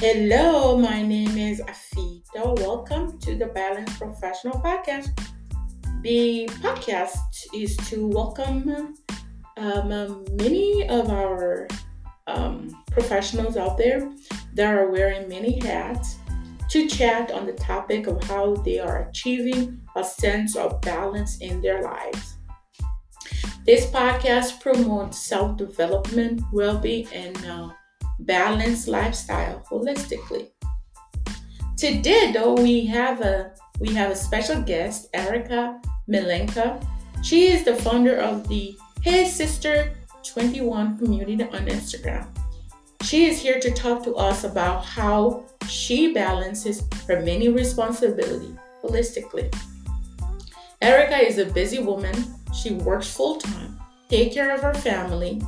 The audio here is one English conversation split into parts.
Hello, my name is Afita. Welcome to the Balanced Professional Podcast. The podcast is to welcome um, many of our um, professionals out there that are wearing many hats to chat on the topic of how they are achieving a sense of balance in their lives. This podcast promotes self development, well being, and uh, balanced lifestyle holistically. Today, though, we have a we have a special guest, Erica Milenka. She is the founder of the Hey Sister 21 community on Instagram. She is here to talk to us about how she balances her many responsibilities holistically. Erica is a busy woman. She works full time, take care of her family,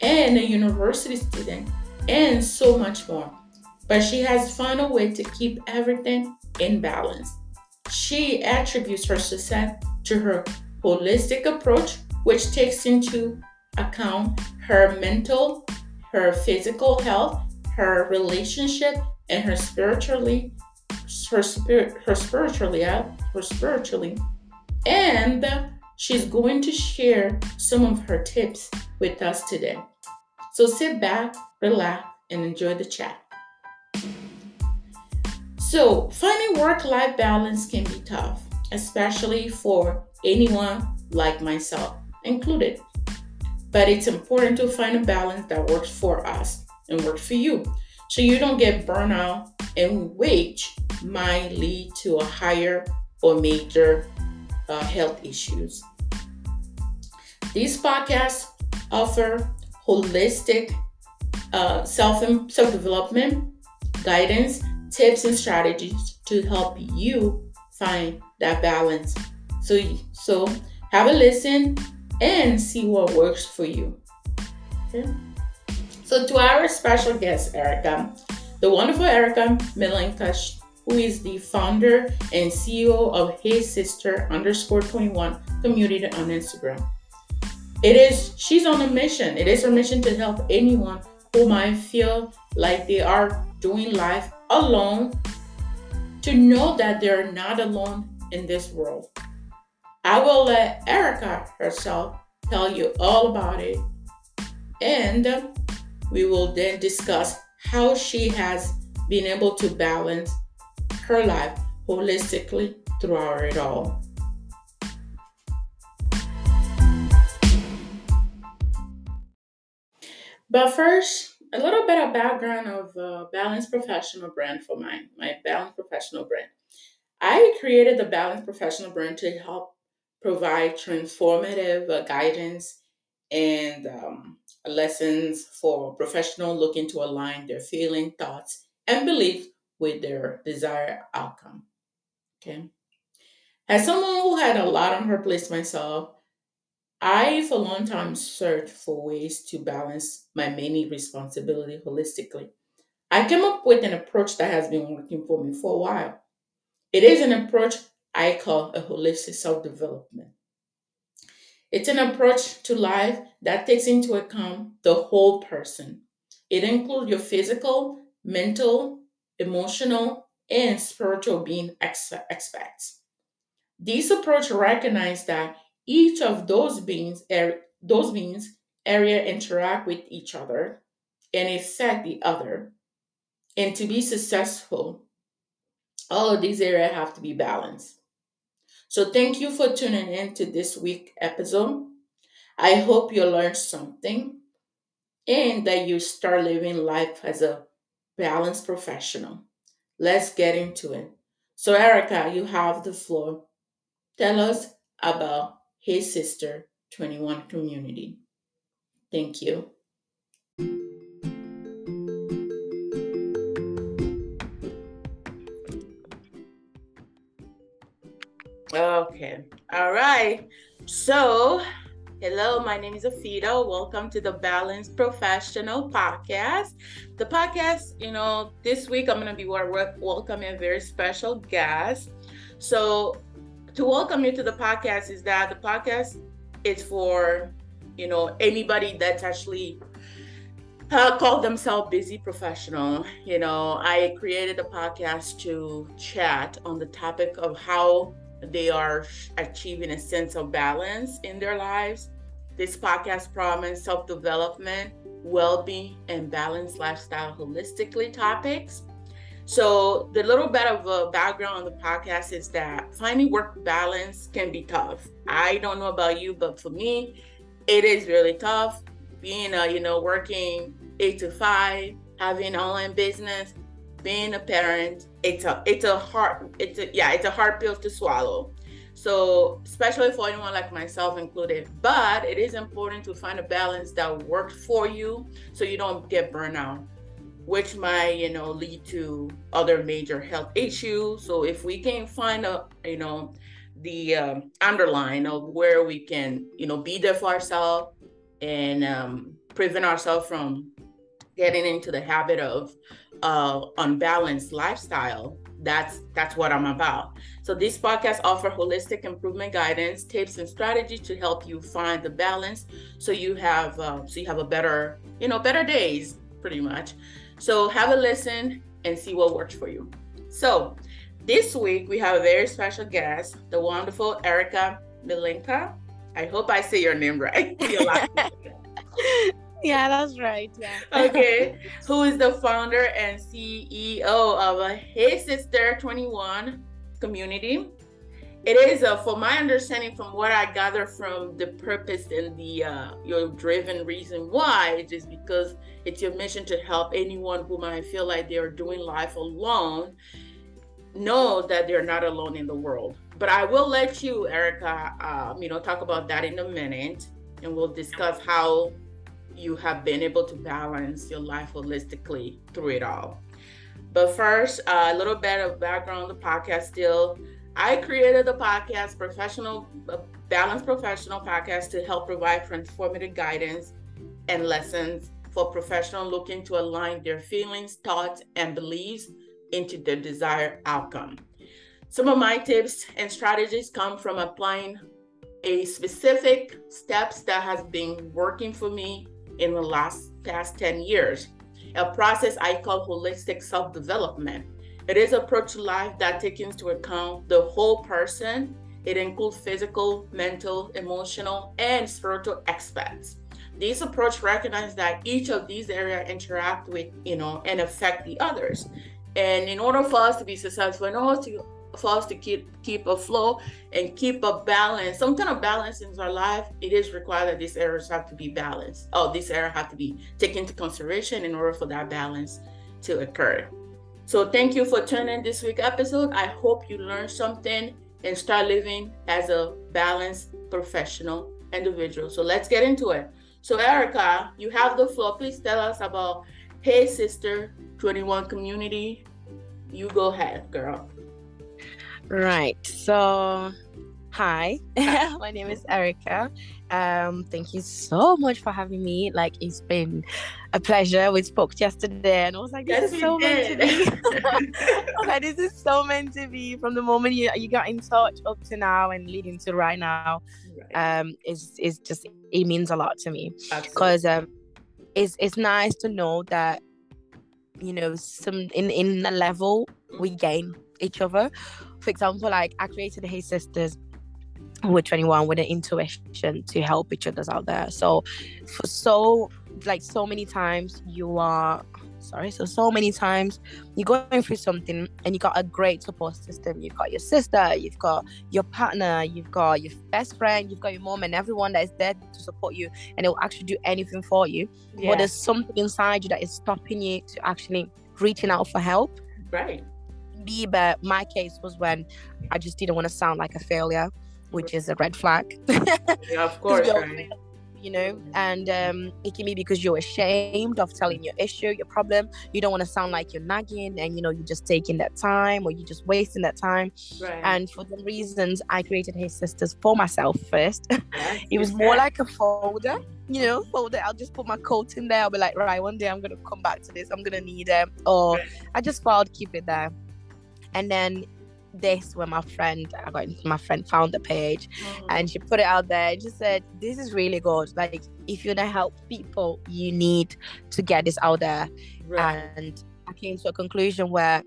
and a university student and so much more. But she has found a way to keep everything in balance. She attributes her success to her holistic approach, which takes into account her mental, her physical health, her relationship, and her spiritually, her spirit, her spiritually, uh, her spiritually, and she's going to share some of her tips with us today. So sit back, relax, and enjoy the chat. So, finding work life balance can be tough, especially for anyone like myself included. But it's important to find a balance that works for us and works for you so you don't get burnout and which might lead to a higher or major uh, health issues. These podcasts offer holistic uh, self and self development, guidance, tips, and strategies to help you find that balance. So so have a listen and see what works for you. Okay. So to our special guest, Erica, the wonderful Erica Milenka, who is the founder and CEO of Hey Sister underscore 21 community on Instagram. It is she's on a mission. It is her mission to help anyone who might feel like they are doing life alone to know that they're not alone in this world. I will let Erica herself tell you all about it, and we will then discuss how she has been able to balance her life holistically throughout it all. But first, a little bit of background of uh, Balanced Professional brand for my, my Balanced Professional brand. I created the Balanced Professional brand to help provide transformative uh, guidance and um, lessons for professionals looking to align their feeling, thoughts, and beliefs with their desired outcome. Okay. As someone who had a lot on her plate myself, I, for a long time, searched for ways to balance my many responsibility holistically. I came up with an approach that has been working for me for a while. It is an approach I call a holistic self development. It's an approach to life that takes into account the whole person. It includes your physical, mental, emotional, and spiritual being aspects. This approach recognizes that each of those beings, er, those beings area interact with each other and affect the other. And to be successful, all of these areas have to be balanced. So thank you for tuning in to this week episode. I hope you learned something and that you start living life as a balanced professional. Let's get into it. So Erica, you have the floor. Tell us about Hey Sister 21 community. Thank you. Okay. All right. So, hello, my name is Afida. Welcome to the Balanced Professional Podcast. The podcast, you know, this week I'm going to be welcoming a very special guest. So, to welcome you to the podcast is that the podcast is for you know anybody that's actually uh, themselves busy professional. You know, I created a podcast to chat on the topic of how they are achieving a sense of balance in their lives. This podcast promises self development, well being, and balanced lifestyle holistically topics. So, the little bit of a background on the podcast is that finding work balance can be tough. I don't know about you, but for me, it is really tough being a you know working eight to five having online business being a parent. It's a it's a hard it's a yeah it's a hard pill to swallow. So especially for anyone like myself included but it is important to find a balance that works for you so you don't get burnout which might you know lead to other major health issues. So if we can find a you know the um, underline of where we can you know be there for ourselves and um, prevent ourselves from getting into the habit of uh, unbalanced lifestyle that's that's what i'm about. So this podcast offer holistic improvement guidance tips and strategies to help you find the balance so you have uh, so you have a better you know better days pretty much so have a listen and see what works for you so this week we have a very special guest the wonderful erica milinka i hope i say your name right yeah, that's right. Yeah. okay. Who is the founder and CEO of a Hey Sister 21 community? It is, uh, for my understanding, from what I gather from the purpose and the uh, your driven reason why, it is because it's your mission to help anyone who might feel like they are doing life alone know that they're not alone in the world. But I will let you, Erica, um, you know, talk about that in a minute, and we'll discuss how you have been able to balance your life holistically through it all. But first, uh, a little bit of background on the podcast still. I created the podcast, Professional uh, Balance Professional Podcast, to help provide transformative guidance and lessons for professionals looking to align their feelings, thoughts, and beliefs into their desired outcome. Some of my tips and strategies come from applying a specific steps that has been working for me in the last past 10 years, a process I call holistic self development. It is approach to life that takes into account the whole person. It includes physical, mental, emotional, and spiritual aspects. This approach recognizes that each of these areas interact with, you know, and affect the others. And in order for us to be successful, in order to for us to keep keep a flow and keep a balance, some kind of balance in our life, it is required that these areas have to be balanced. Oh, these areas have to be taken into consideration in order for that balance to occur. So thank you for tuning this week episode. I hope you learned something and start living as a balanced professional individual. So let's get into it. So Erica, you have the floor. Please tell us about Hey Sister 21 community. You go ahead, girl. Right. So, hi, my name is Erica. Um, thank you so much for having me. Like, it's been a pleasure. We spoke yesterday, and I was like, "This yes, is so did. meant to be." okay, this is so meant to be. From the moment you you got in touch up to now, and leading to right now, right. um, is is just it means a lot to me because um, it's it's nice to know that you know some in in a level we gain each other for example, like I created the Hey Sisters with 21 with an intuition to help each other out there. So, for so like so many times you are sorry so so many times you're going through something and you got a great support system. You've got your sister you've got your partner you've got your best friend you've got your mom and everyone that is there to support you and they will actually do anything for you. Yeah. but there's something inside you that is stopping you to actually reaching out for help. Right. Be, but my case was when I just didn't want to sound like a failure, which is a red flag. yeah, of course. Right. You know, and um, it can be because you're ashamed of telling your issue, your problem. You don't want to sound like you're nagging, and you know you're just taking that time, or you're just wasting that time. Right. And for the reasons, I created Hey Sisters for myself first. It was more like a folder you know, folder. I'll just put my coat in there. I'll be like, right, one day I'm gonna come back to this. I'm gonna need them, or I just thought keep it there. And then this when my friend I got my friend found the page Mhm. and she put it out there and she said this is really good like if you're gonna help people you need to get this out there right. and I came to a conclusion where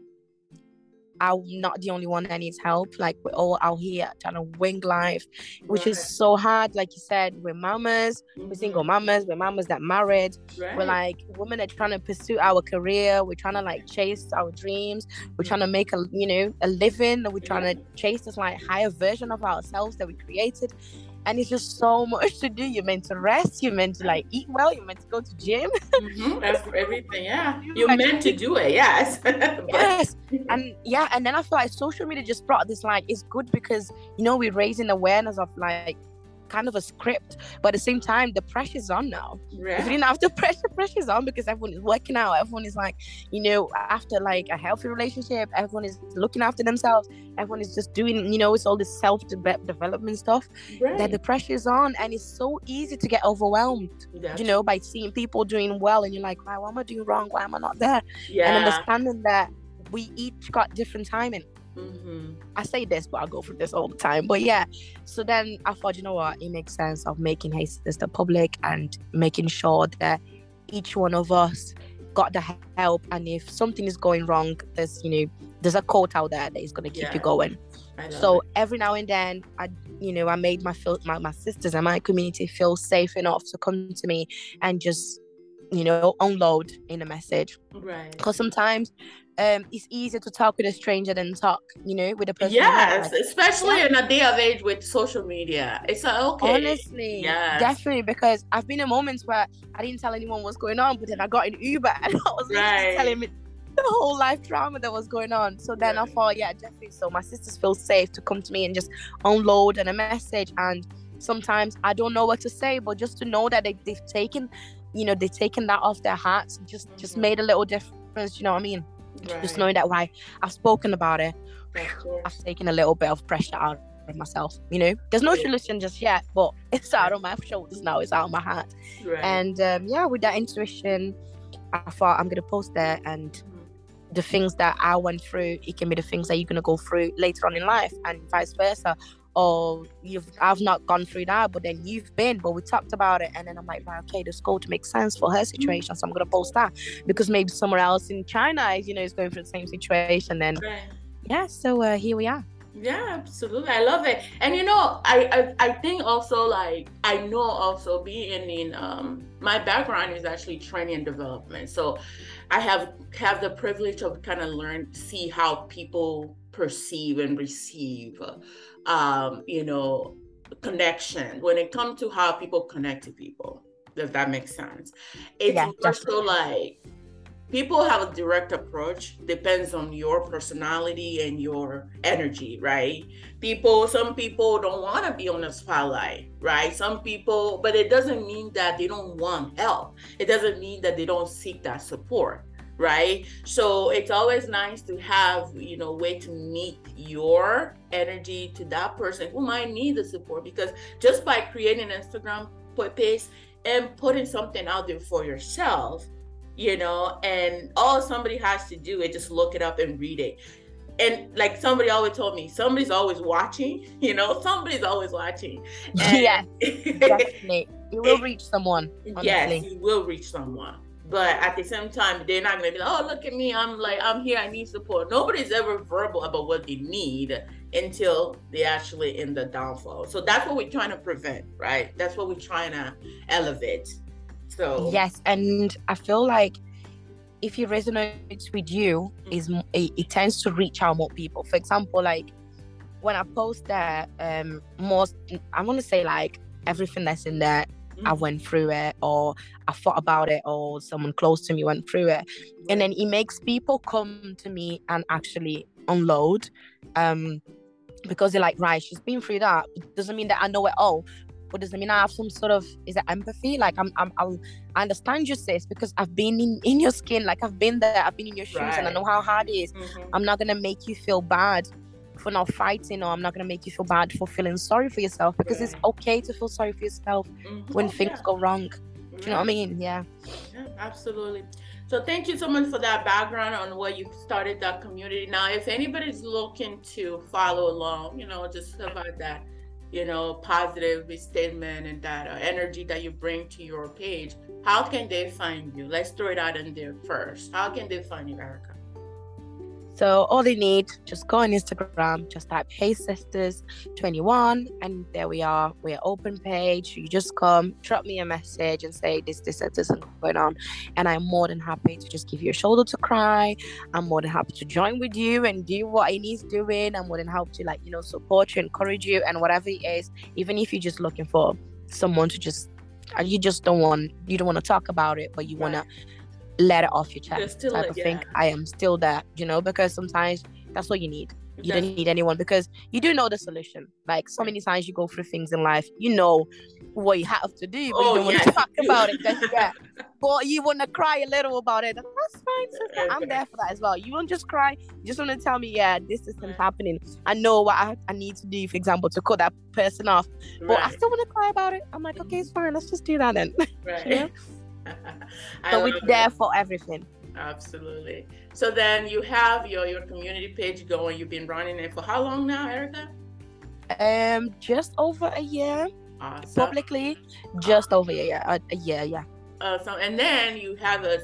I'm not the only one that needs help. Like we're all out here trying to wing life, which is so hard. Like you said, we're mamas, we're Mhm. single mamas, we're mamas that married. Right. We're like women that trying to pursue our career. We're trying to like chase our dreams. We're trying to make a you know a living. We're trying to chase this like higher version of ourselves that we created. And it's just so much to do. You're meant to rest. You're meant to like eat well. You're meant to go to gym. Mhm. That's everything. Yeah, You you're like- meant to do it. Yes. Yes and yeah and then i feel like social media just brought this like it's good because you know we're raising awareness of like kind of a script but at the same time the pressure's on now if Right. you didn't have the pressure pressure's on because everyone is working out everyone is like you know after like a healthy relationship everyone is looking after themselves everyone is just doing you know it's all this self-development stuff Right. that the pressure is on and it's so easy to get overwhelmed That's- you know by seeing people doing well and you're like why what am i doing wrong why am i not there Yeah. and understanding that we each got different timing. Mhm. I say this, but I go through this all the time. But yeah, so then I thought, you know what, it makes sense of making Hey Sister public and making sure that each one of us got the help. And if something is going wrong, there's you know, there's a quote out there that is gonna keep Yeah. you going. So it. every now and then, I, you know, I made my feel my, my sisters and my community feel safe enough to come to me and just, you know, unload in a message right. because sometimes um it's easier to talk with a stranger than talk you know with a person Yes, especially in a day of age with social media. It's like, okay. honestly Yes. definitely because i've been in moments where i didn't tell anyone what's going on but then i got an uber and i was Right. telling me the whole life drama that was going on so then i Right. thought yeah definitely so my sisters feel safe to come to me and just unload and a message and sometimes i don't know what to say but just to know that they, they've taken you know they've taken that off their hearts just just Mhm. made a little difference you know what i mean Right. just knowing that why I've spoken about it, I've taken a little bit of pressure out of myself. You know, there's no solution just yet, but it's out of my shoulders now. It's out of my heart. Right. And um, yeah, with that intuition, I thought I'm gonna post there, and Mhm. the things that I went through, it can be the things that you're gonna go through later on in life, and vice versa. Or you've I've not gone through that, but then you've been, but we talked about it, and then I'm like, right, okay, this goal to make sense for her situation, so I'm gonna post that because maybe somewhere else in China, is, you know, is going through the same situation. Then Right. yeah, so uh, here we are. Yeah, absolutely. I love it. And you know, I, I I think also like I know also being in um my background is actually training and development. So I have have the privilege of kind of learn see how people perceive and receive um, you know, connection when it comes to how people connect to people. Does that make sense? It's Yeah, more so like people have a direct approach depends on your personality and your energy right people some people don't want to be on the spotlight right some people but it doesn't mean that they don't want help it doesn't mean that they don't seek that support right so it's always nice to have you know way to meet your energy to that person who might need the support because just by creating an instagram page and putting something out there for yourself you know, and all somebody has to do is just look it up and read it. And like somebody always told me, somebody's always watching, you know, somebody's always watching. And- yeah, definitely. You will reach someone. yes, Honestly. you will reach someone. But at the same time, they're not gonna be like, oh, look at me. I'm like, I'm here, I need support. Nobody's ever verbal about what they need until they actually in the downfall. So that's what we're trying to prevent, right? That's what we're trying to elevate. So Yes, and I feel like if it resonates with you, is it, it tends to reach out more people. For example, like when I post that, um, most I want to say like everything that's in there, I Mhm. went through it, or I thought about it, or someone close to me went through it, and then it makes people come to me and actually unload, um, because they're like, right, she's been through that. It doesn't mean that I know it all. But does it mean I have some sort of is it empathy? Like I'm, I'm, I'll, I understand you, sis, because I've been in, in your skin. Like I've been there. I've been in your shoes, and I know how hard it is. Mhm. I'm not gonna make you feel bad for not fighting, or I'm not gonna make you feel bad for feeling sorry for yourself because it's okay to feel sorry for yourself Mhm. when Oh, things yeah. go wrong. Do you know what I mean? Yeah. Yeah, absolutely. So thank you so much for that background on what you started that community. Now, if anybody's looking to follow along, you know, just about that, you know, positive statement and that uh, energy that you bring to your page, how can they find you? Let's throw it out in there first. How can they find you, Erica? So all they need, just go on Instagram, just type Hey Sisters 21, and there we are. We're open page. You just come, drop me a message and say this, this, this, this, going on. And I'm more than happy to just give you a shoulder to cry. I'm more than happy to join with you and do what it needs doing. I'm more than happy to like, you know, support you, encourage you, and whatever it is, even if you're just looking for someone to just you just don't want you don't want to talk about it, but you right. want to let it off your chest type like, of yeah. thing. I am still there, you know, because sometimes that's what you need. You don't need anyone because you do know the solution. Like so many times you go through things in life, you know what you have to do, but oh, you don't want to talk about it. Yeah. but you want to cry a little about it. That's fine, sister. I'm there for that as well. You won't just cry. You just want to tell me, yeah, this isn't happening. I know what I, I need to do, for example, to cut that person off. But right. I still want to cry about it. I'm like, okay, it's fine. Let's just do that then. Right. yeah? so we're there for everything. Absolutely. So then you have your your community page going. You've been running it for how long now, Erica? Um, just over a year. Awesome. Publicly, just over a year. A year, yeah. Uh, so and then you have a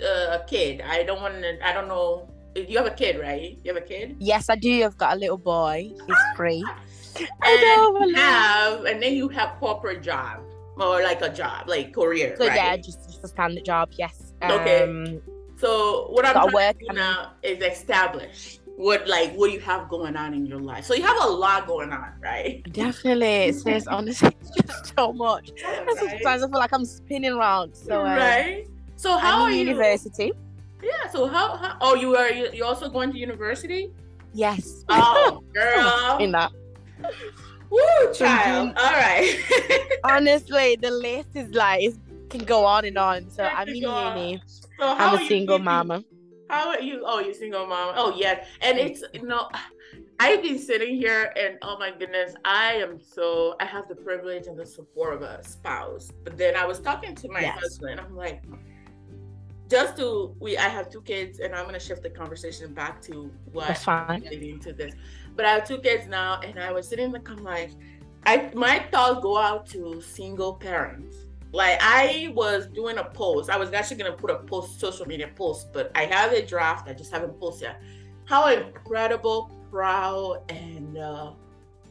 a kid. I don't want to. I don't know. You have a kid, right? You have a kid? Yes, I do. I've got a little boy. He's three. and I know. Have and then you have corporate job or like a job, like career. So right? yeah, just, just a standard job. Yes. Okay. Um, so what I'm trying work, to do now is establish what like what you have going on in your life. So you have a lot going on, right? Definitely. It says honestly just so much. Right. Sometimes I feel like I'm spinning around. So uh, right. So how I'm are you? University. Yeah. So how, how? Oh, you are you, you also going to university? Yes. Oh, girl. in that. Woo, child. All right. Honestly, the list is like it can go on and on. So I'm in uni. So I'm a single mama. How are you? Oh, you're single mama. Oh, yes. And it's you know, I've been sitting here and oh my goodness, I am so I have the privilege and the support of a spouse. But then I was talking to my yes. husband. I'm like, just to we I have two kids and I'm gonna shift the conversation back to what That's fine. leading to this. But I have two kids now and I was sitting there I'm like I my thoughts go out to single parents. Like I was doing a post. I was actually gonna put a post social media post, but I have a draft, I just haven't posted yet. How incredible, proud, and uh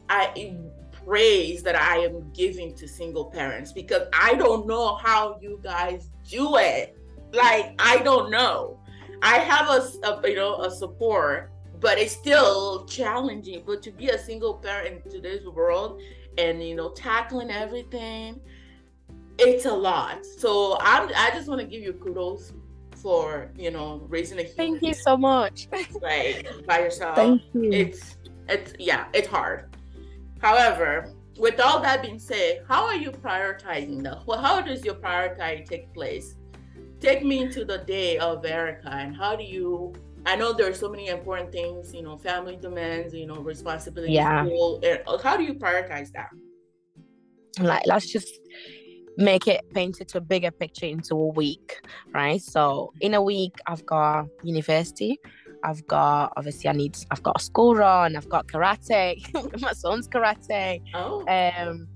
I praise that I am giving to single parents because I don't know how you guys do it like I don't know. I have a, a you know a support, but it's still challenging. But to be a single parent in today's world, and you know tackling everything, it's a lot. So I'm I just want to give you kudos for you know raising a. Kid. Thank you so much. Right by yourself. Thank you. It's it's yeah it's hard. However, with all that being said, how are you prioritizing though? Well, how does your prioritize take place? take me into the day of Erica and how do you I know there are so many important things, you know, family demands, you know, responsibilities. Yeah. Uh, how do you prioritize that? Like, let's just make it paint it to a bigger picture into a week, right? So in a week, I've got university. I've got obviously I need I've got a school run. I've got karate. My son's karate. Oh. Um,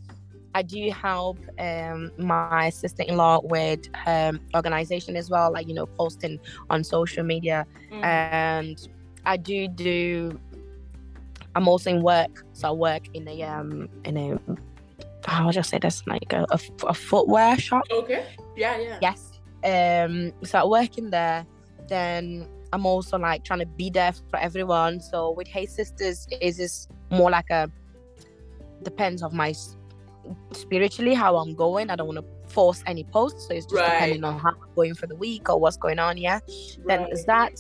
I do help um, my sister-in-law with her organization as well, like you know, posting on social media, mm. and I do do. I'm also in work, so I work in a um in a how would I say this like a, a, a footwear shop. Okay. Yeah. Yeah. Yes. Um. So I work in there. Then I'm also like trying to be there for everyone. So with Hey Sisters, is this more like a depends of my spiritually how I'm going. I don't want to force any posts. So it's just right. depending on how I'm going for the week or what's going on. Yeah. Right. Then there's that.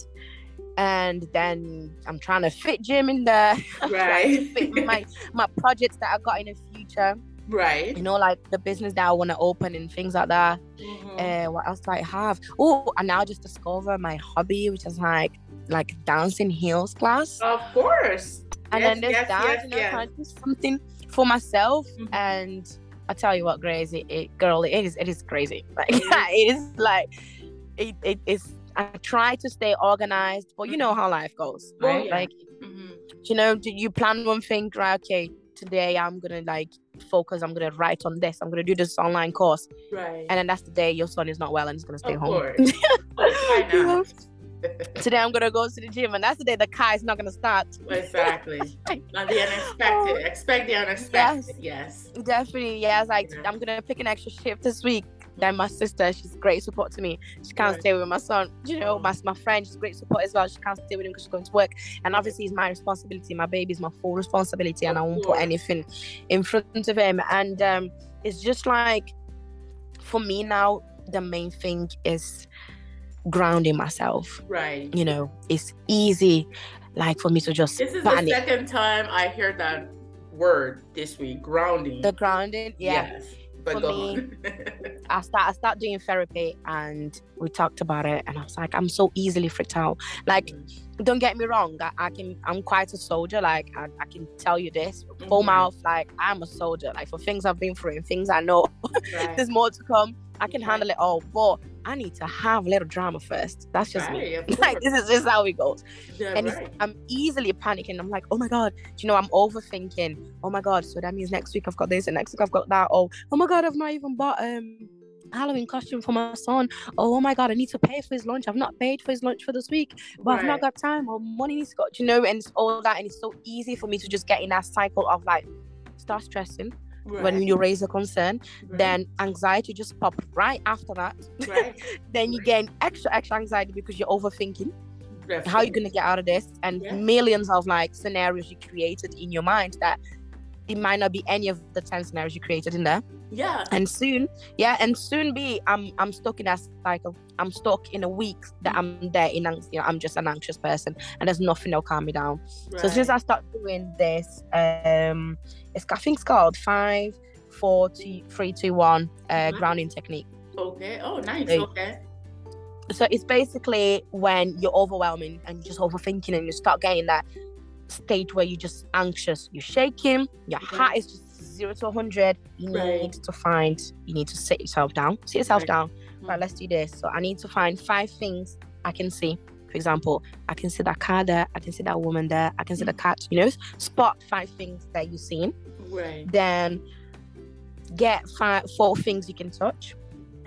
And then I'm trying to fit gym in there. Right. fit my my projects that I got in the future. Right. You know, like the business that I want to open and things like that. Mm-hmm. Uh, what else do I have? Oh, I now just discover my hobby, which is like like dancing heels class. Of course. And yes, then there's yes, that, yes, you know, yes. something for myself mm-hmm. and I tell you what, crazy it, girl, it is it is crazy. Like it is like it, it is I try to stay organized, but you know Mm-hmm. how life goes, Oh, right? yeah. Like Mhm. you know, do you plan one thing, right? Okay, today I'm gonna like focus, I'm gonna write on this, I'm gonna do this online course. Right. And then that's the day your son is not well and he's gonna stay of home. course. Why You know? not? Today I'm gonna go to the gym and that's the day the car is not gonna start. exactly. Not the unexpected. Expect the unexpected. Yes. Definitely, yeah. It's like Yeah. I'm gonna pick an extra shift this week. Then my sister, she's great support to me. She can't Right. stay with my son. You know, my my friend, she's great support as well. She can't stay with him because she's going to work. And obviously, it's my responsibility. My baby's my full responsibility, and I won't put anything in front of him. And um, it's just like, for me now, the main thing is grounding myself. Right. You know, it's easy, like for me to just This is the second time I hear that word this week. Grounding. The grounding, yeah. Yes. But For me. I start I start doing therapy and we talked about it and I was like I'm so easily freaked out. Like don't get me wrong, I, I can I'm quite a soldier. Like I, I can tell you this full Mhm. mouth. Like I'm a soldier. Like for things I've been through and things I know, Right. there's more to come. I can Right. handle it all, but I need to have a little drama first. That's just me. Right, of Like this is just how it goes. Yeah, and it's, right. I'm easily panicking. I'm like, oh my god, do you know, I'm overthinking. Oh my god, so that means next week I've got this, and next week I've got that. Oh, oh my god, I've not even bought um Halloween costume for my son. Oh, oh my god, I need to pay for his lunch. I've not paid for his lunch for this week, but I've not got time. Or money needs to go. You know? And it's all that, and it's so easy for me to just get in that cycle of like start stressing when you raise a concern. Right. Then anxiety just pop right after that. Right. then you gain extra extra anxiety because you're overthinking how you Definitely. gonna get out of this and Yeah. millions of like scenarios you created in your mind that it might not be any of the 10 scenarios you created in there Yeah. and soon yeah and soon be i'm i'm stuck in that cycle i'm stuck in a week that i'm there in you know i'm just an anxious person and there's nothing that'll calm me down so since i Right. start doing this um it's i think it's called five four two three two one uh grounding technique Okay. Oh, nice. Hey. Okay. so it's basically when you're overwhelming and you're just overthinking and you start getting that state where you're just anxious you're shaking your heart is just zero to 100 you Right. need to find you need to sit yourself down sit yourself Right. down right Mhm. let's do this so i need to find five things i can see for example i can see that car there i can see that woman there i can see the Mm. cat you know spot five things that you've seen Right. then get five four things you can touch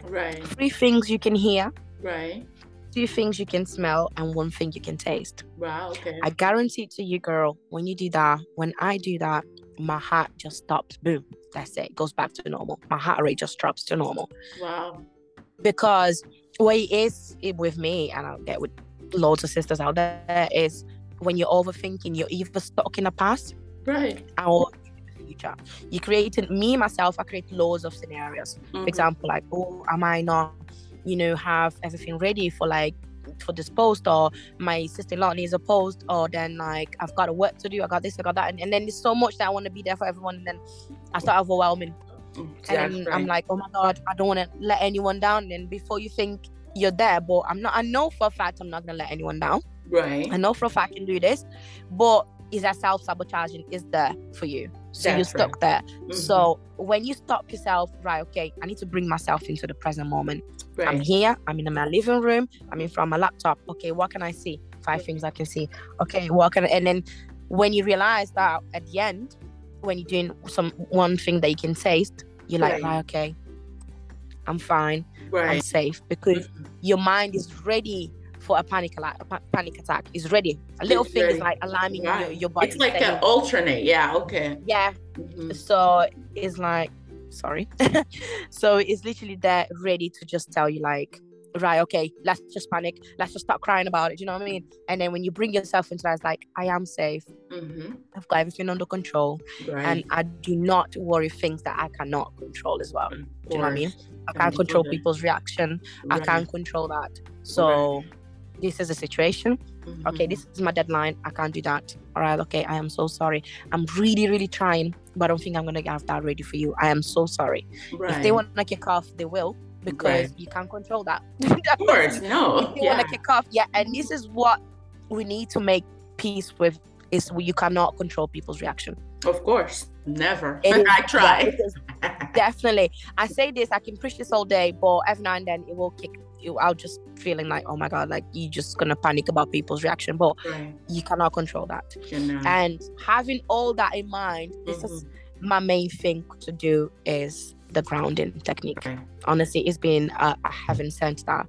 Right. three things you can hear Right. Two things you can smell and one thing you can taste. Wow. Okay. I guarantee to you, girl, when you do that, when I do that, my heart just stops. Boom. That's it. It goes back to normal. My heart rate just drops to normal. wow. Because what it is it with me, and I'll get with loads of sisters out there, is when you're overthinking, you're either stuck in the past Right. or future. You created me myself, I create loads of scenarios. Mhm. for example like oh am i not you know have everything ready for like for this post or my sister-in-law needs a post or then like i've got a work to do i got this i got that and, and then there's so much that i want to be there for everyone and then i start overwhelming. And i'm like oh my god i don't want to let anyone down and before you think you're there but i'm not i know for a fact i'm not gonna let anyone down. Right. i know for a fact i can do this but is that self-sabotaging is there for you so you're right. stuck there Mhm. so when you stop yourself, right, okay, I need to bring myself into the present moment. I'm here, I'm in my living room, I'm in front of my laptop. Okay, what can I see? Five things I can see. Okay, what can I, and then when you realize that at the end, when you're doing some one thing that you can taste, you're like, Right. right, okay, I'm fine, I'm safe because Mhm. your mind is ready for a panic attack. A pa- panic attack is ready. A little It's thing is like alarming your, Right. your body. It's like an alternate. Yeah. Okay. yeah, Mhm. so it's like sorry so it's literally there ready to just tell you like right okay let's just panic let's just start crying about it do you know what i mean and then when you bring yourself into that it's like i am safe Mhm. i've got everything under control Right. and i do not worry things that i cannot control as well do you know what i mean i can't control people's reaction i can't control that so this is a situation okay Mhm. this is my deadline i can't do that all right okay i am so sorry i'm really really trying but i don't think i'm gonna have that ready for you i am so sorry Right. if they want to kick off they will because Right. you can't control that Of course. No. if they Yeah. want to kick off yeah and this is what we need to make peace with is you cannot control people's reaction. Of course, never. I try. definitely. I say this, I can preach this all day, but every now and then it will kick you out just feeling like, oh my God, like you're just gonna panic about people's reaction. But right. you cannot control that. And having all that in mind, this mm-hmm. is my main thing to do is the grounding technique. Okay. Honestly, it's been uh, I haven't sent that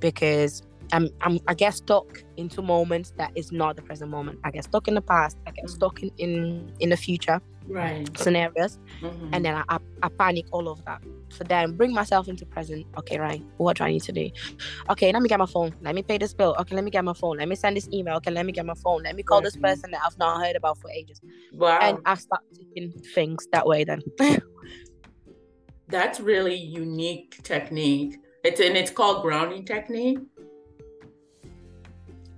because I'm, I'm I get stuck into moments that is not the present moment. I get stuck in the past. I get mm-hmm. stuck in, in in the future right scenarios, mm-hmm. and then I, I, I panic all of that. So then bring myself into present. Okay, right. What do I need to do? Okay, let me get my phone. Let me pay this bill. Okay, let me get my phone. Let me send this email. Okay, let me get my phone. Let me call this person that I've not heard about for ages. Wow. And I start taking things that way then. That's really unique technique. It's and it's called grounding technique.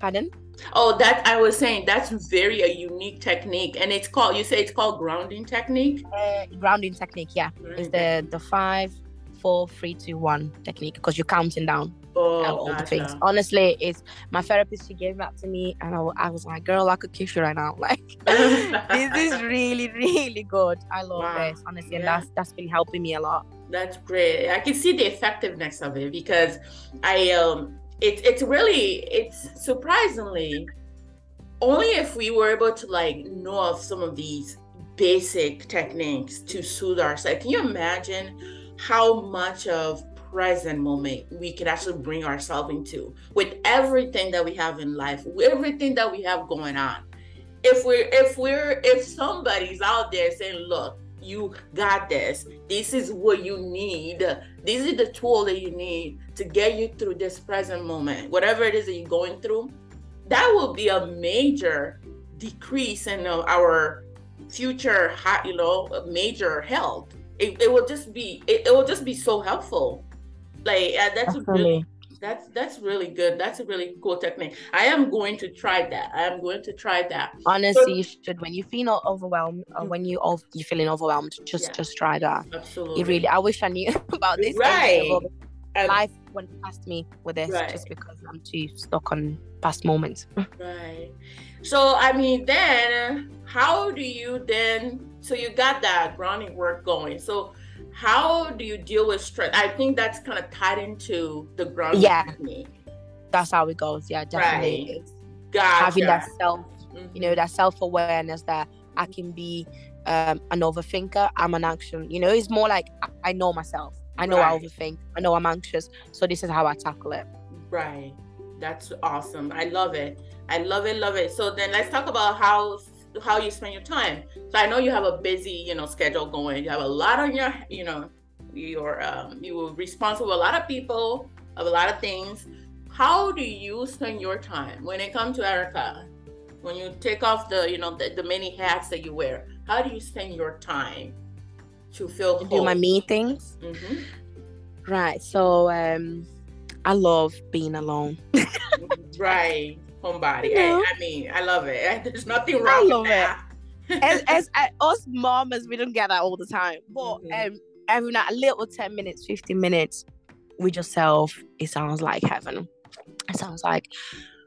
Pardon? Oh, that I was saying that's very a unique technique, and it's called. You say it's called grounding technique. Uh, grounding technique, yeah. Grounding it's the the five, four, three, two, one technique because you're counting down oh, all gotcha. the things. Honestly, it's my therapist. She gave that to me, and I, I was like, "Girl, I could kiss you right now." Like, this is really, really good. I love wow. this honestly, yeah. and that's that's been helping me a lot. That's great. I can see the effectiveness of it because I um it's it's really it's surprisingly only if we were able to like know of some of these basic techniques to soothe ourselves. Can you imagine how much of present moment we could actually bring ourselves into with everything that we have in life, everything that we have going on? If we're if we're if somebody's out there saying, look, you got this. This is what you need. This is the tool that you need to get you through this present moment, whatever it is that you're going through. That will be a major decrease in uh, our future, you know, major health. It, it will just be, it, it will just be so helpful. Like uh, that's really that's that's really good. That's a really cool technique. I am going to try that. I am going to try that. Honestly, so, you should. When you feel overwhelmed, or uh, mm. when you of you feeling overwhelmed, just yeah. just try that. Absolutely. You really. I wish I knew about this. Right. Um, Life went past me with this right. just because I'm too stuck on past moments. right. So I mean, then how do you then? So you got that grounding work going. So how do you deal with stress? I think that's kind of tied into the ground. Yeah, that's how it goes. Yeah, definitely. Right. Gotcha. Having that self, mm-hmm. you know, that self awareness that I can be um, an overthinker. I'm an action. You know, it's more like I know myself. I know right. I overthink. I know I'm anxious. So this is how I tackle it. Right. That's awesome. I love it. I love it. Love it. So then let's talk about how how you spend your time. So I know you have a busy, you know, schedule going. You have a lot on your, you know, you're um, you were responsible for a lot of people, of a lot of things. How do you spend your time when it comes to Erica? When you take off the, you know, the, the many hats that you wear, how do you spend your time to feel whole? do my me things? Mm-hmm. Right. So um, I love being alone. right homebody. I, I, mean, I love it. There's nothing wrong I love with that. It. as, as, as, us mamas, we don't get that all the time. But mm-hmm. um, every night, a little 10 minutes, 15 minutes with yourself, it sounds like heaven. It sounds like,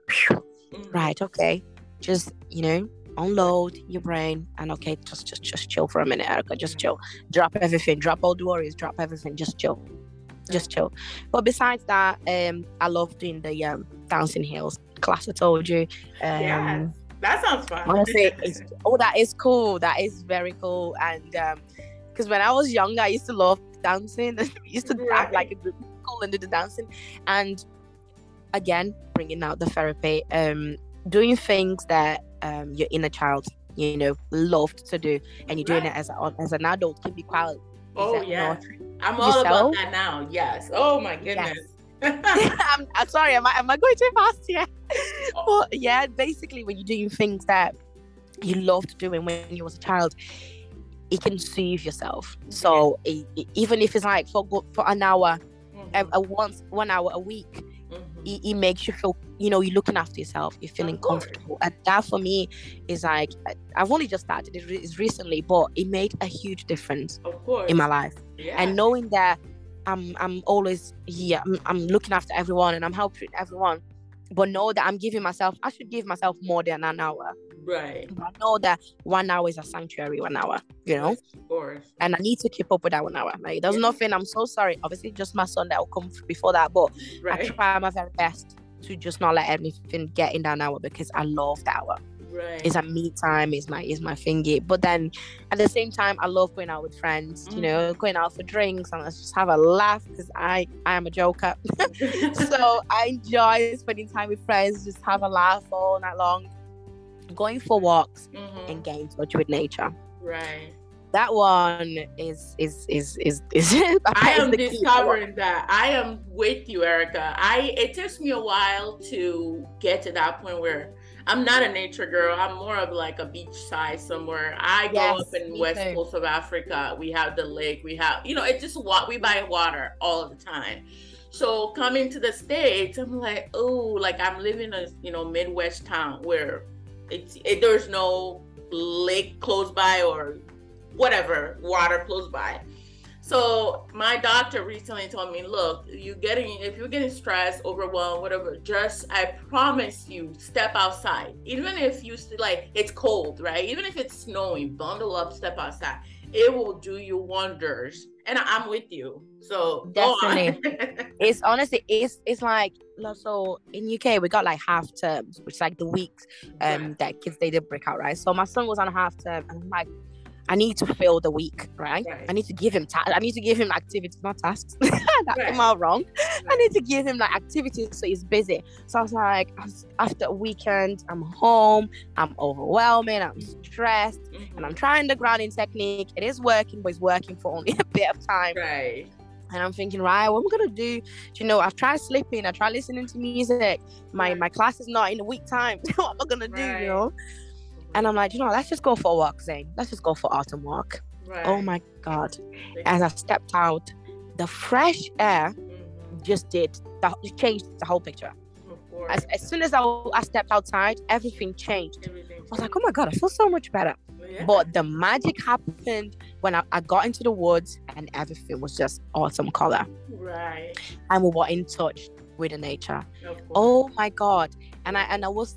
mm-hmm. right, okay. Just, you know, unload your brain and okay, just just just chill for a minute, Erica. Just chill. Drop everything. Drop all the worries. Drop everything. Just chill. Just chill. But besides that, um, I love doing the um dancing heels class I told you. Um, yeah, that sounds fun. Honestly, oh, that is cool. That is very cool. And because um, when I was younger, I used to love dancing. I used to right. act like a group cool and do the dancing. And again, bringing out the therapy, um, doing things that um, your inner child, you know, loved to do, and you're doing right. it as a, as an adult can be quite. Oh yeah, I'm all yourself. about that now. Yes. Oh my goodness. Yes. I'm, I'm, sorry, am I, am I going too fast here? but yeah, basically, when you're doing things that you loved doing when you was a child, it can soothe yourself. So it, it, even if it's like for for an hour, mm-hmm. a, a, once one hour a week, mm-hmm. it, it, makes you feel you know you're looking after yourself, you're feeling comfortable, and that for me is like I've only just started it recently, but it made a huge difference in my life. Yeah. And knowing that I'm I'm always here. I'm, I'm looking after everyone and I'm helping everyone. but know that I'm giving myself, I should give myself more than an hour. Right. But I know that one hour is a sanctuary, one hour, you know? Of course. And I need to keep up with that one hour. Like, there's Yeah. nothing, I'm so sorry. Obviously, just my son that will come before that, but I try my very best to just not let anything get in that hour because I love that hour. Right. It's a me time, is my is my thingy. But then at the same time, I love going out with friends, you know, Mm. going out for drinks and let's just have a laugh because I I am a joker. so I enjoy spending time with friends, just have a laugh all night long, going for walks Mhm. and getting in touch with nature. Right. That one is is is is is. I am key. discovering that. I am with you, Erica. I it takes me a while to get to that point where I'm not a nature girl. I'm more of like a beach side somewhere. I go up in west too. coast of Africa. We have the lake. We have you know it's just what we buy water all the time. So coming to the states, I'm like, oh, like I'm living in a you know Midwest town where it's it, there's no lake close by or whatever water close by. So my doctor recently told me, look, you getting if you're getting stressed, overwhelmed, whatever, just I promise you, step outside. Even if you like it's cold, right? Even if it's snowing, bundle up, step outside. It will do you wonders. And I'm with you. So go on. It's honestly it's it's like so in UK we got like half terms, which is like the weeks um Right. that kids they did break out, right? So my son was on half term and I'm like I need to fill the week, right? Right. I need to give him ta- I need to give him activities, not tasks. that Right. am I wrong? I need to give him like activities so he's busy. So I was like, after a weekend, I'm home, I'm overwhelming, I'm stressed, Mhm. and I'm trying the grounding technique. It is working, but it's working for only a bit of time. right. And I'm thinking, right, what am I gonna do? Do you know, I've tried sleeping, I tried listening to music. My Right. my class is not in a week time. what am I gonna do? Right. You know? And I'm like, you know, let's just go for a walk, Zane. Let's just go for autumn walk. right. Oh my god. As I stepped out, the fresh air Mhm. just did it changed the whole picture. As, as soon as I, I stepped outside, everything changed. Everything I was like, oh my god, I feel so much better. Yeah. But the magic happened when I, I got into the woods and everything was just autumn color. right. And we were in touch with the nature. Oh my god. And I and I was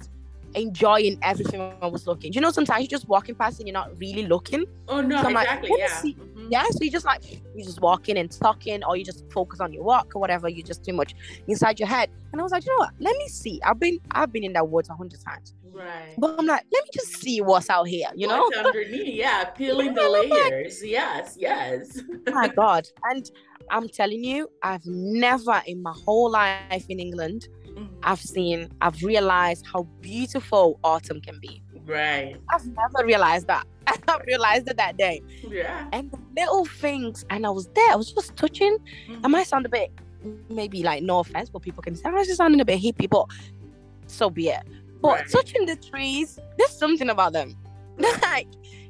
enjoying everything I was looking. Do you know sometimes you're just walking past and you're not really looking? Oh no, So I'm like, exactly. let yeah. Mhm. Yeah. So you just like you're just walking and talking or you just focus on your walk or whatever, You're just too much inside your head. And I was like, you know what? Let me see. I've been I've been in that woods a hundred times. Right. But I'm like, let me just see what's out here, you know? What's underneath? Yeah, peeling the layers. Yes, yes. Oh my god and i'm telling you i've never in my whole life in england Mhm. i've seen i've realized how beautiful autumn can be Right. i've never realized that i realized it that day Yeah. and the little things and i was there i was just touching Mhm. i might sound a bit maybe like no offense but people can say i was just sounding a bit hippie but so be it but Right. touching the trees there's something about them like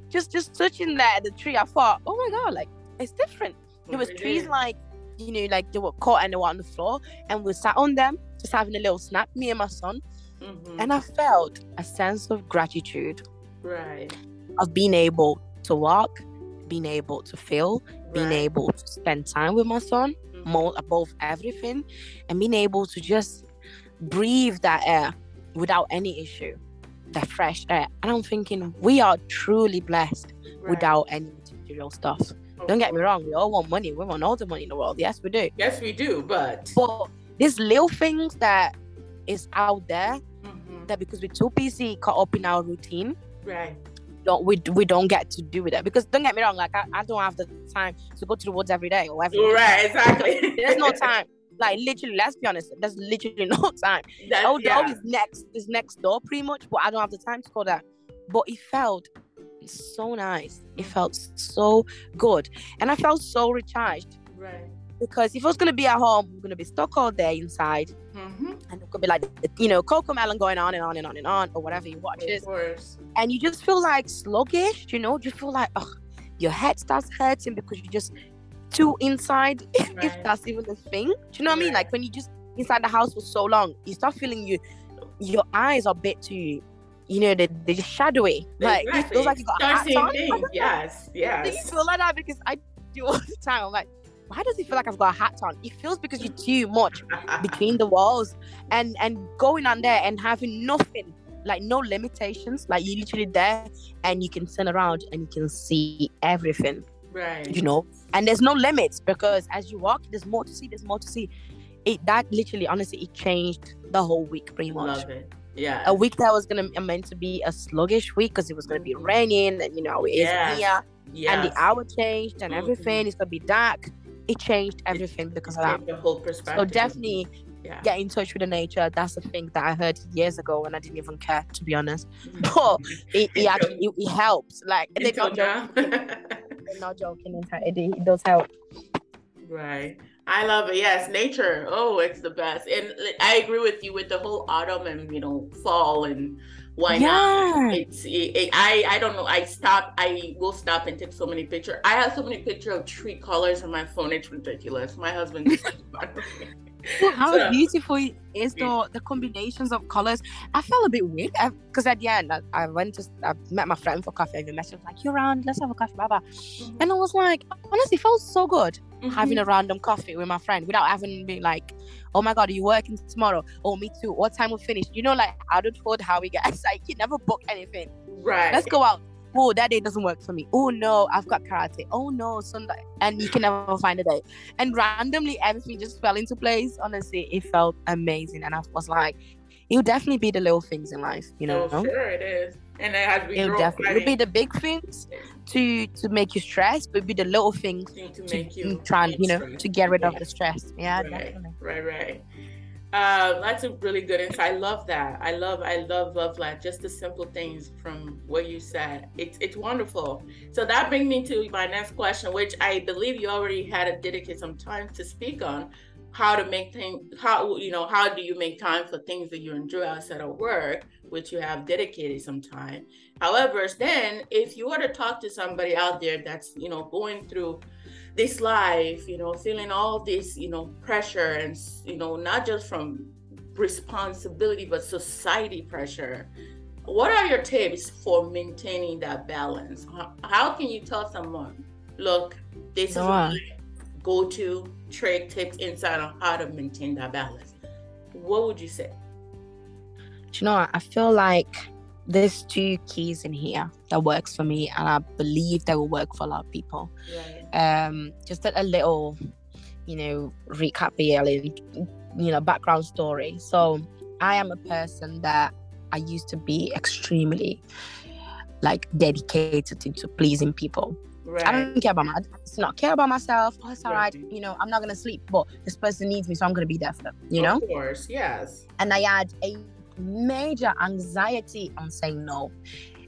just just touching that the tree i thought oh my god like it's different there was trees like you know like they were caught and they were on the floor and we sat on them just having a little snap me and my son Mhm. and i felt a sense of gratitude right. of being able to walk being able to feel being right. able to spend time with my son Mhm. more above everything and being able to just breathe that air without any issue that fresh air and i'm thinking we are truly blessed Right. without any material stuff Of don't get me wrong we all want money we want all the money in the world yes we do Yes, we do, but but these little things that is out there Mhm. that because we're too busy caught up in our routine right. don't we, we don't get to do with it because don't get me wrong like I, I don't have the time to go to the woods every day or every Right. Exactly. there's no time like literally let's be honest there's literally no time That's, oh yeah. is next is next door pretty much but i don't have the time to go there but it felt so nice it felt so good and i felt so recharged Right. Because if i was going to be at home i'm going to be stuck all day inside Mm-hmm. and it could be like you know Cocomelon going on and on and on and on or whatever you watch and you just feel like sluggish you know you feel like oh your head starts hurting because you're just too inside if that's even the thing do you know what i mean like when you just inside the house for so long you start feeling you your eyes are a bit too you know they, they're just shadowy like it Exactly. feels like you got Start hats on things. Yes. do you Yes. feel like that because i do all the time i'm like why does it feel like I've got a hat on? It feels because you're too much between the walls and and going on there and having nothing, like no limitations. Like you're literally there and you can turn around and you can see everything. Right. You know, and there's no limits because as you walk, there's more to see. There's more to see. It that literally, honestly, it changed the whole week pretty much. Love it. Yeah. A week that was gonna meant to be a sluggish week because it was gonna be Mhm. raining and you know it is Yes. here Yes. and the hour changed and Mhm. everything. It's gonna be dark. It changed everything because of that. The whole perspective. So definitely Yeah. get in touch with the nature. That's the thing that I heard years ago and I didn't even care to be honest. Mhm. But it, it actually it, it helps. Like they're not, joking. They're not joking. It, it does help. Right. I love it. Yes, nature. Oh, it's the best. And I agree with you with the whole autumn and you know fall and why not? It's it, it- I I don't know. I stop. I will stop and take so many pictures. I have so many pictures of tree colors on my phone. It's ridiculous. My husband. is How So- beautiful it is the the combinations of colors. I felt a bit weird uh, because at the end I, I went to I met my friend for coffee. I messaged like, "You're around? Let's have a coffee, blah blah." Mm-hmm. And I was like, honestly, it felt so good mm-hmm. having a random coffee with my friend without having been like, "Oh my god, are you working tomorrow?" Oh, me too. What time we finish? You know, like adulthood, how we get. It's like you never book anything. right. Let's go out. Oh, that day doesn't work for me. Oh no, I've got karate. Oh no, Sunday, and you can never find a day. And randomly, everything just fell into place. Honestly, it felt amazing, and I was like, it'll definitely be the little things in life, you know. Oh, sure it is. And then as we It'll grow, definitely it'll be the big things to to make you stress, but it'll be the little things to to make you try and you know stress. to get rid of the stress. Yeah, Right. definitely. Right, right. Uh, that's a really good insight. I love that. I love, I love, love, like just the simple things from what you said. It's, it's wonderful. So that brings me to my next question, which I believe you already had to dedicate some time to speak on. How to make things, how you know, how do you make time for things that you enjoy outside of work, which you have dedicated some time. However, then if you were to talk to somebody out there that's you know going through this life, you know, feeling all this, you know, pressure and, you know, not just from responsibility, but society pressure. What are your tips for maintaining that balance? How, how can you tell someone, look, this is Noah. my go to trick, tips, insight on how to maintain that balance? What would you say? You know what? I feel like there's two keys in here that works for me, and I believe they will work for a lot of people. Right. um just a, little you know recap and you know background story so i am a person that i used to be extremely like dedicated into pleasing people Right. i don't care about my I just not care about myself oh it's all right Right. you know i'm not gonna sleep but this person needs me so i'm gonna be there for them you know Of course, yes. and I had a major anxiety on saying no.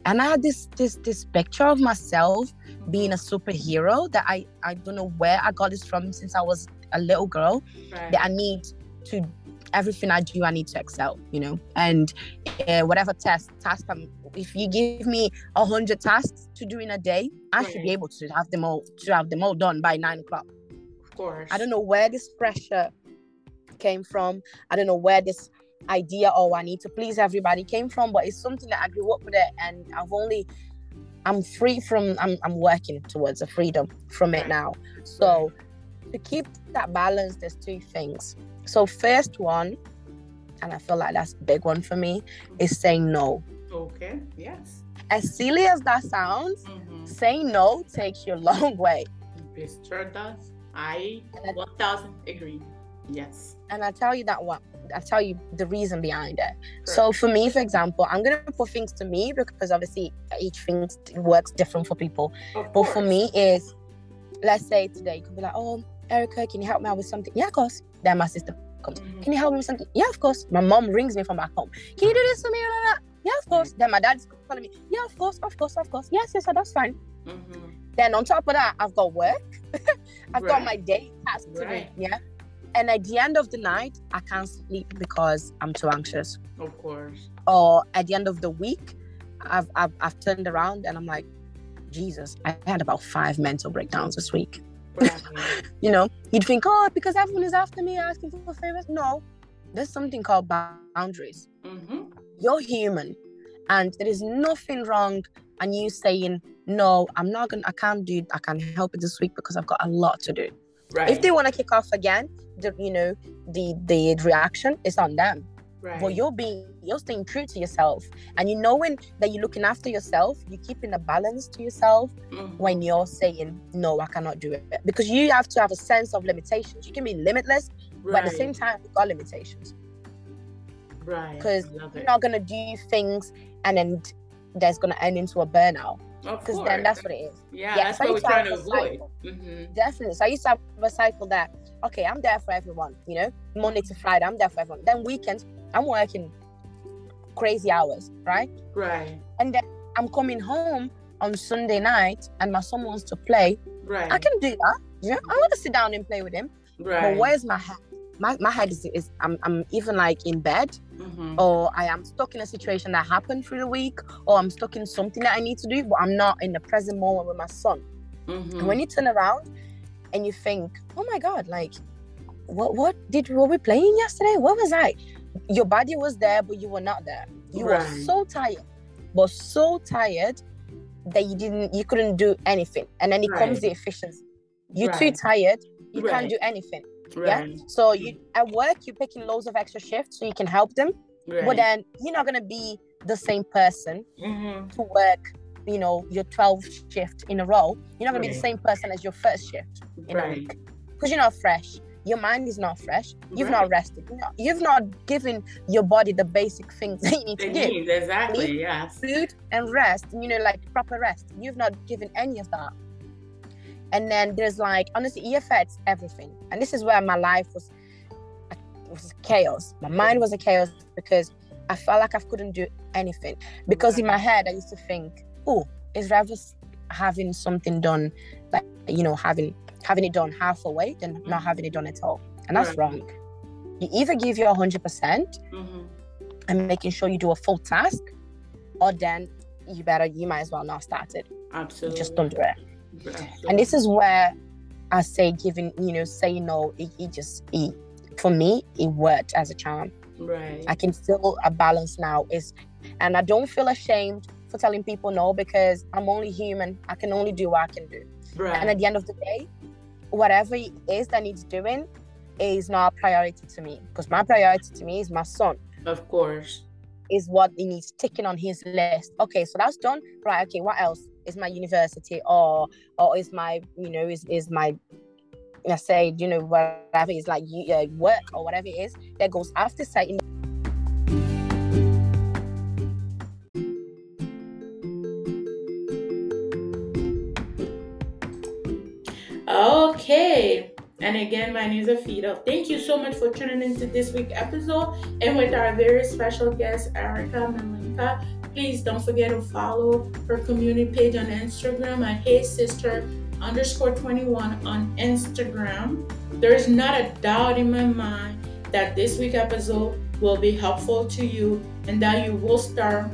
And I had this this this picture of myself being a superhero that I I don't know where I got this from since I was a little girl Right. that I need to everything I do I need to excel, you know. And uh, whatever test task I'm if you give me a hundred tasks to do in a day, I should be able to have them all to have them all done by nine o'clock. Of course. I don't know where this pressure came from. I don't know where this idea, oh, I need to please everybody came from, but it's something that I grew up with it and I've only I'm free from I'm I'm working towards a freedom from it now. So to keep that balance, there's two things. So first one, and I feel like that's a big one for me, is saying no. Okay. Yes. As silly as that sounds, Mm-hmm. saying no takes you a long way. It sure does. I I 1000 agree. Yes. and I tell you that one. I tell you the reason behind it. So for me, for example, I'm gonna put things to me because obviously each thing works different for people. Of But for me, is let's say today you could be like, "Oh, Erica, can you help me out with something?" Yeah, of course. Then my sister comes. Mhm. Can you help me with something? Yeah, of course. My mom rings me from back home. Can you do this for me? Yeah, of course. Then my dad's calling me. Yeah, of course, of course, of course. Yes, yes, that's fine. Mhm. Then on top of that, I've got work. I've got my day task to Right. do. Yeah. And at the end of the night, I can't sleep because I'm too anxious. Of course. Or at the end of the week, I've I've, I've turned around and I'm like, Jesus, I had about five mental breakdowns this week. Right. You know, you'd think, oh, because everyone is after me asking for favors. No, there's something called boundaries. mm-hmm. You're human, and there is nothing wrong. And you saying, no, I'm not gonna, I can't do, I can't help it this week because I've got a lot to do. Right. If they want to kick off again, the you know the the reaction is on them. right. But you're being you're staying true to yourself, and you knowing that you're looking after yourself, you're keeping a balance to yourself Mhm. when you're saying no, I cannot do it because you have to have a sense of limitations. You can be limitless, but at the same time, you've got limitations. right. because You're not gonna do things and then there's gonna end into a burnout because then that's what it is. yeah, yeah, that's what we're trying to avoid. cycle. hmm Definitely. So I used to have a cycle that okay, I'm there for everyone. You know, Monday to Friday, I'm there for everyone. Then weekends, I'm working crazy hours, right? Right. And then I'm coming home on Sunday night, and my son wants to play. Right. I can do that. You know, I want to sit down and play with him. right. But where's my head? My, my head is, is I'm, I'm even like in bed hmm or I am stuck in a situation that happened through the week, or I'm stuck in something that I need to do, but I'm not in the present moment with my son. hmm And when you turn around and you think, oh my God, like, what what did were we playing yesterday? Where was I? Your body was there, but you were not there. You were so tired, but so tired that you didn't you couldn't do anything. And then it comes Right. the efficiency. You're too tired, you Right. can't do anything. Right. So you at work you're picking loads of extra shifts so you can help them Right. but then you're not gonna be the same person hmm to work you know your 12 shift in a row you're not gonna be the same person as your first shift in a week because you're not fresh your mind is not fresh you've Right. not rested you've not, you've not given your body the basic things that you need to It give needs, exactly. Yes. food and rest you know like proper rest you've not given any of that and then there's like honestly affects everything. And this is where my life was was chaos. My mind was a chaos because i felt like i couldn't do anything. Because in my head i used to think oh is rather having something done like you know having having it done half away than not having it done at all? And that's wrong. You either give your 100% hmm and making sure you do a full task or then you better you might as well not start it. Absolutely. just don't do it. And this is where i say giving you know saying no it, it just it, for me it worked as a charm right. i can feel a balance now is and i don't feel ashamed for telling people no because i'm only human i can only do what i can do right. and at the end of the day whatever it is that needs doing is not a priority to me because my priority to me is my son of course. is what he needs ticking on his list. Okay, so that's done. Right. Okay, what else is my university or or is my you know is is my let's say you know whatever is like uh, work or whatever it is that goes after setting. Okay. And again, my name is Afida. Thank you so much for tuning into this week's episode and with our very special guest, Erica Malinka. Please don't forget to follow her community page on Instagram at Hey Sister underscore 21 on Instagram. There is not a doubt in my mind that this week episode will be helpful to you and that you will start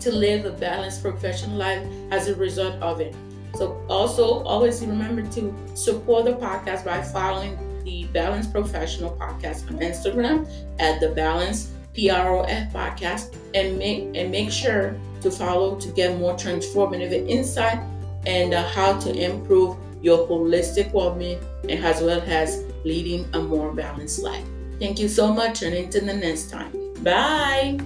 to live a balanced professional life as a result of it. So also always remember to support the podcast by following the Balanced Professional Podcast on Instagram at the Balance PROF Podcast and make and make sure to follow to get more transformative insight and uh, how to improve your holistic well-being and as well as leading a more balanced life. Thank you so much and until the next time. Bye.